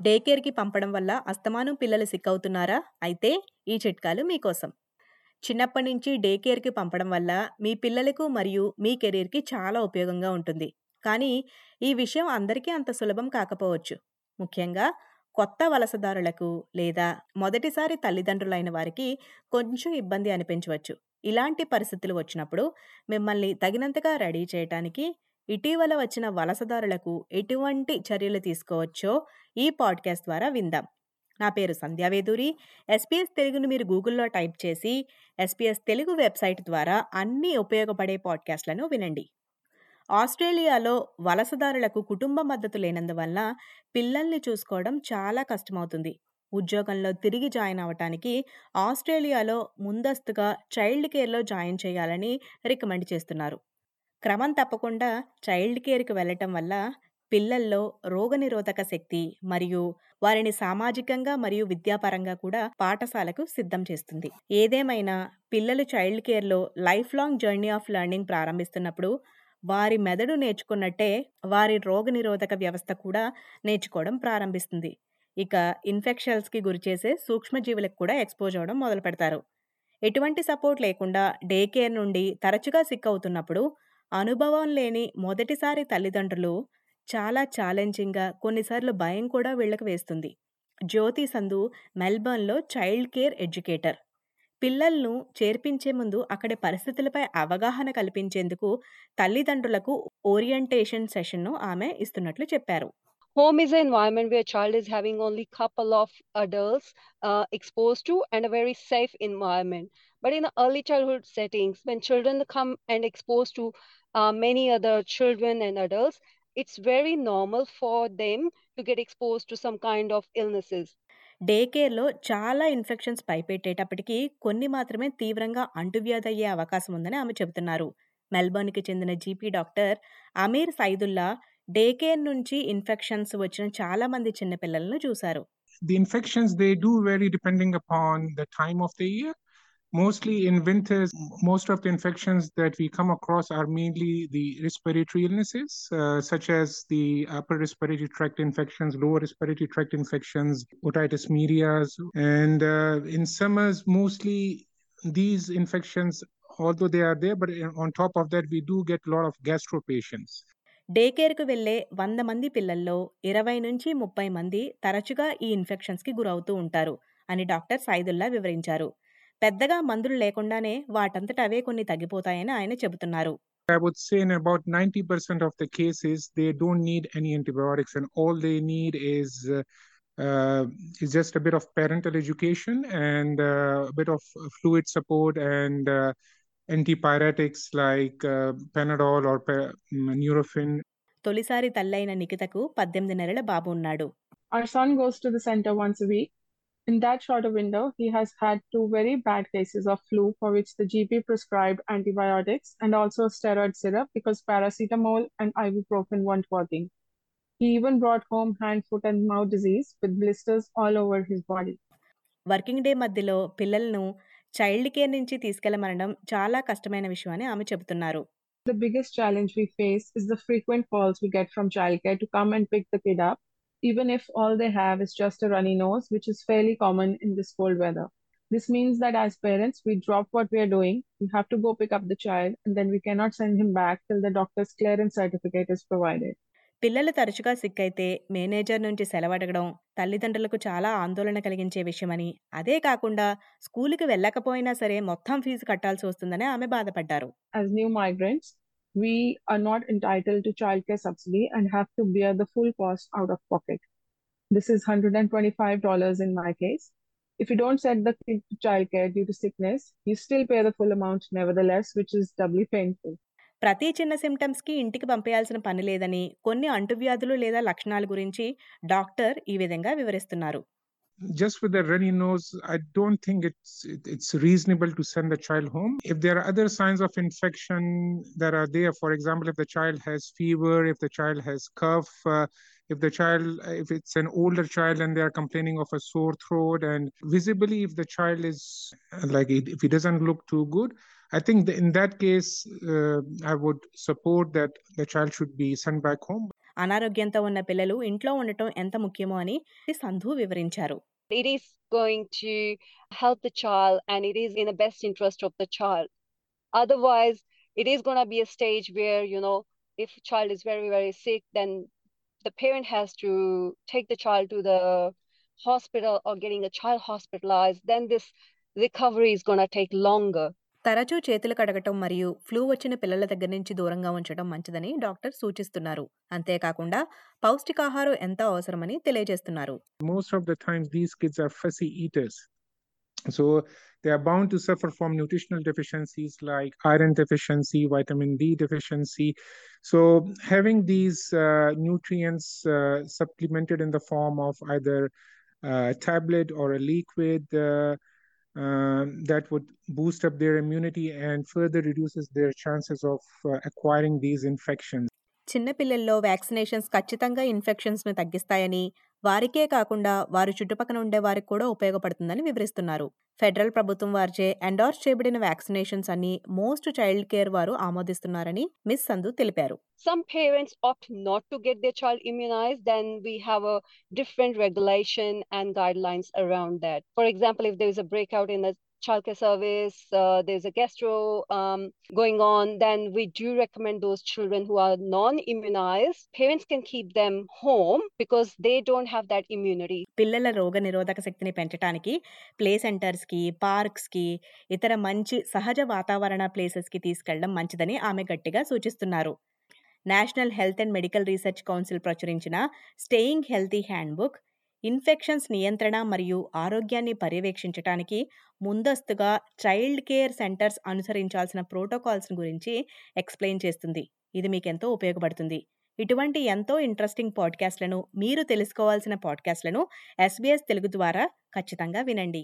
Day కేర్‌కి పంపడం వల్ల అస్తమానం పిల్లలు సిక్ అవుతున్నారా? అయితే ఈ చిట్కాలు మీకోసం. చిన్నప్పటి నుంచి డే కేర్‌కి పంపడం వల్ల మీ పిల్లలకు మరియు మీ కెరీర్‌కి చాలా ఉపయోగంగా ఉంటుంది. కానీ ఈ విషయం అందరికీ అంత సులభం కాకపోవచ్చు. ముఖ్యంగా కొత్త వలసదారులకు లేదా మొదటిసారి తల్లిదండ్రులైన వారికి కొంచెం ఇబ్బంది అనిపించవచ్చు. ఇలాంటి పరిస్థితులు వచ్చినప్పుడు మిమ్మల్ని తగినంతగా రెడీ చేయటానికి ఇటీవల వచ్చిన వలసదారులకు ఎటువంటి చర్యలు తీసుకోవచ్చో ఈ పాడ్‌కాస్ట్ ద్వారా విందాం. నా పేరు సంధ్యా వేదూరి. ఎస్‌పీఎస్ తెలుగును మీరు గూగుల్‌లో టైప్ చేసి ఎస్‌పీఎస్ తెలుగు వెబ్‌సైట్ ద్వారా అన్ని ఉపయోగపడే పాడ్‌కాస్ట్‌లను వినండి. ఆస్ట్రేలియాలో వలసదారులకు కుటుంబ మద్దతు లేనందువల్ల పిల్లల్ని చూసుకోవడం చాలా కష్టమవుతుంది. ఉద్యోగంలో తిరిగి జాయిన్ అవ్వటానికి ఆస్ట్రేలియాలో ముందస్తుగా చైల్డ్ కేర్‌లో జాయిన్ చేయాలని రికమెండ్ చేస్తున్నారు. క్రమం తప్పకుండా చైల్డ్ కేర్‌కి వెళ్ళటం వల్ల పిల్లల్లో రోగనిరోధక శక్తి మరియు వారిని సామాజికంగా మరియు విద్యాపరంగా కూడా పాఠశాలకు సిద్ధం చేస్తుంది. ఏదేమైనా పిల్లలు child కేర్‌లో life long journey of learning ప్రారంభిస్తున్నప్పుడు వారి మెదడు నేర్చుకున్నట్టే వారి రోగనిరోధక వ్యవస్థ కూడా నేర్చుకోవడం ప్రారంభిస్తుంది. ఇక ఇన్ఫెక్షన్స్‌కి గురిచేసే సూక్ష్మజీవులకు కూడా ఎక్స్‌పోజ్ అవ్వడం మొదలుపెడతారు. ఎటువంటి సపోర్ట్ లేకుండా డే కేర్ నుండి తరచుగా సిక్ అవుతున్నప్పుడు అనుభవం లేని మొదటిసారి తల్లిదండ్రులు చాలా ఛాలెంజింగ్గా కొన్నిసార్లు భయం కూడా వీళ్ళకి వేస్తుంది. జ్యోతి సంధు మెల్బర్న్లో చైల్డ్ కేర్ ఎడ్యుకేటర్. పిల్లలను చేర్పించే ముందు అక్కడి పరిస్థితులపై అవగాహన కల్పించేందుకు తల్లిదండ్రులకు ఓరియంటేషన్ సెషన్ను ఆమె ఇస్తున్నట్లు చెప్పారు. Home is environment where child is having only couple of adults expose to and a very safe environment but in early childhood settings when children come and expose to many other children and adults it's very normal for them to get exposed to some kind of illnesses. Day కేర్‌లో చాలా infections భయపెట్టేటప్పటికీ కొన్ని మాత్రమే తీవ్రంగా అంటువ్యాధయ్యే అవకాశం ఉందని ఆమె చెబుతున్నారు. మెల్బర్న్‌కి చెందిన GP doctor Amir Saidullah day care నుంచి ఇన్ఫెక్షన్స్ వచ్చిన చాలా మంది చిన్న పిల్లలను చూశారు. The infections they do vary depending upon the time of the year. Mostly in winters, most of the infections that we come across are mainly the respiratory illnesses, uh, such as the upper respiratory tract infections, lower respiratory tract infections, otitis media. And uh, in summers, mostly these infections, although they are there, but on top of that, we do get a lot of gastro patients. Day కేర్‌కు వెళ్ళే వంద మంది పిల్లల్లో 20 నుంచి 30 మంది తరచుగా ఈ ఇన్ఫెక్షన్స్‌కి గురవుతూ ఉంటారు అని డాక్టర్ సైదుల్లా వివరించారు. పెద్దగా మందులు లేకుండానే వాటంతట అవే కొన్ని తగ్గిపోతాయని ఆయన చెబుతున్నారు. I would say in about 90% of the cases, they don't need any antibiotics, and all they need is uh, uh, is just a bit of parental education and uh, a bit of fluid support and uh, antipyretics like uh, Panadol or pa- Nurofen. తొలిసారి తల్లైన నిఖితకు 18 నెలల బాబు ఉన్నాడు. Our son goes to the center once a week. In that shorter window, he has had two very bad cases of flu for which the GP prescribed antibiotics and also steroid syrup because paracetamol and ibuprofen weren't working. He even brought home hand, foot, and mouth disease with blisters all over his body. Working day మధ్యలో పిల్లలను child care నుంచి తీసుకెళ్లమనడం చాలా కష్టమైన విషయం అని ఆమె చెబుతున్నారు. The biggest challenge we face is the frequent calls we get from childcare to come and pick the kid up, even if all they have is just a runny nose, which is fairly common in this cold weather. This means that as parents, we drop what we are doing, we have to go pick up the child, and then we cannot send him back till the doctor's clearance certificate is provided. పిల్లలు తరచుగా sick అయితే manager నుంచి సెలవడగడం తల్లిదండ్రులకు చాలా ఆందోళన కలిగించే విషయమని, అదే కాకుండా స్కూలుకి వెళ్ళకపోయినా సరే మొత్తం ఫీజు కట్టాల్సి వస్తుందని ఆమె బాధపడ్డారు. As new migrants, we are not entitled to childcare subsidy and have to bear the full cost out of pocket. This is $125 in my case. If you don't send the kid to childcare due to sickness, you still pay the full amount nevertheless, which is doubly painful. ప్రతి చిన్న సిమ్టమ్స్‌కి ఇంటికి పంపేయాల్సిన పని లేదని, కొన్ని అంటువ్యాధులు లేదా లక్షణాల గురించి డాక్టర్ ఈ విధంగా వివరిస్తున్నారు. Just with a runny nose, I don't think it's it, it's reasonable to send the child home. If there are other signs of infection that are there, for example, if the child has fever, if the child has cough, uh, if the child, if it's an older child and they are complaining of a sore throat, and visibly if the child is uh, like it, if he doesn't look too good, I think in that case, uh, I would support that the child should be sent back home. అనారోగ్యంతో ఉన్న పిల్లలు ఇంట్లో ఉండటం ఎంత ముఖ్యమో అని సంధు వివరించారు It is going to help the child and it is in the best interest of the child. Otherwise, it is going to be a stage where, you know, if a child is very, very sick, then the parent has to take the child to the hospital or getting a child hospitalized. Then this recovery is going to take longer. తరచూ చేతులు కడగటం మరియు flu వచ్చిన పిల్లల దగ్గర నుంచి దూరంగా ఉంచడం మంచిదని డాక్టర్ సూచిస్తున్నారు అంతేకాకుండా పౌష్టికాహారం ఎంత అవసరమని తెలియజేస్తున్నారు Most of the times, these kids are fussy eaters. So they are bound to suffer from nutritional deficiencies like iron deficiency, vitamin D deficiency. So having these uh, nutrients uh, supplemented in the form of either a tablet or a liquid uh, um, that would boost up their immunity and further reduces their chances of uh, acquiring these infections. చిన్నపిల్లల్లో vaccinations ఖచ్చితంగా ఇన్ఫెక్షన్స్ను తగ్గిస్తాయని వారికే కాకుండా వారి చుట్టుపక్కల ఉండే వారికి కూడా ఉపయోగపడుతుందని వివరిస్తున్నారు ఫెడరల్ ప్రభుత్వం వారిచే ఎండార్స్ చేయబడిన వ్యాక్సినేషన్స్ అన్ని మోస్ట్ చైల్డ్ కేర్ వారు ఆమోదిస్తున్నారని మిస్ సంధు తెలిపారు Some parents opt not to get their child immunized, then we have a different regulation and guidelines around that. For example, if there is a breakout in the childcare service, uh, there's a gastro um, going on, then we do recommend those children who are non-immunized. Parents can keep them home because they don't have that immunity. పిల్లల రోగ నిరోధక శక్తిని పెంచడానికి play సెంటర్స్కి పార్క్స్కి ఇతర మంచి సహజ వాతావరణ ప్లేసెస్కి తీసుకెళ్ళడం మంచిదని ఆమె గట్టిగా సూచిస్తున్నారు National Health and Medical Research Council ప్రచురించిన స్టేయింగ్ హెల్తీ హ్యాండ్బుక్ ఇన్ఫెక్షన్స్ నియంత్రణ మరియు ఆరోగ్యాన్ని పర్యవేక్షించడానికి ముందస్తుగా చైల్డ్ కేర్ సెంటర్స్ అనుసరించాల్సిన ప్రోటోకాల్స్ గురించి ఎక్స్ప్లెయిన్ చేస్తుంది. ఇది మీకు ఎంతో ఉపయోగపడుతుంది. ఇటువంటి ఎంతో ఇంట్రెస్టింగ్ పాడ్కాస్ట్లను మీరు తెలుసుకోవాల్సిన పాడ్కాస్ట్లను ఎస్బీఎస్ తెలుగు ద్వారా ఖచ్చితంగా వినండి.